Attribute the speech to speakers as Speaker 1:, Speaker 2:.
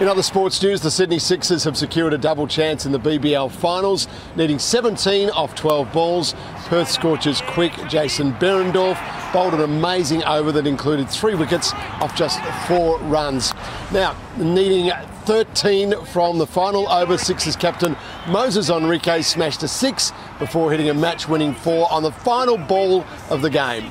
Speaker 1: In other sports news, the Sydney Sixers have secured a double chance in the BBL finals, needing 17 off 12 balls. Perth Scorchers quick Jason Behrendorff bowled an amazing over that included three wickets off just four runs. Now, needing 13 from the final over, Sixers captain Moises Henriques smashed a six before hitting a match winning four on the final ball of the game.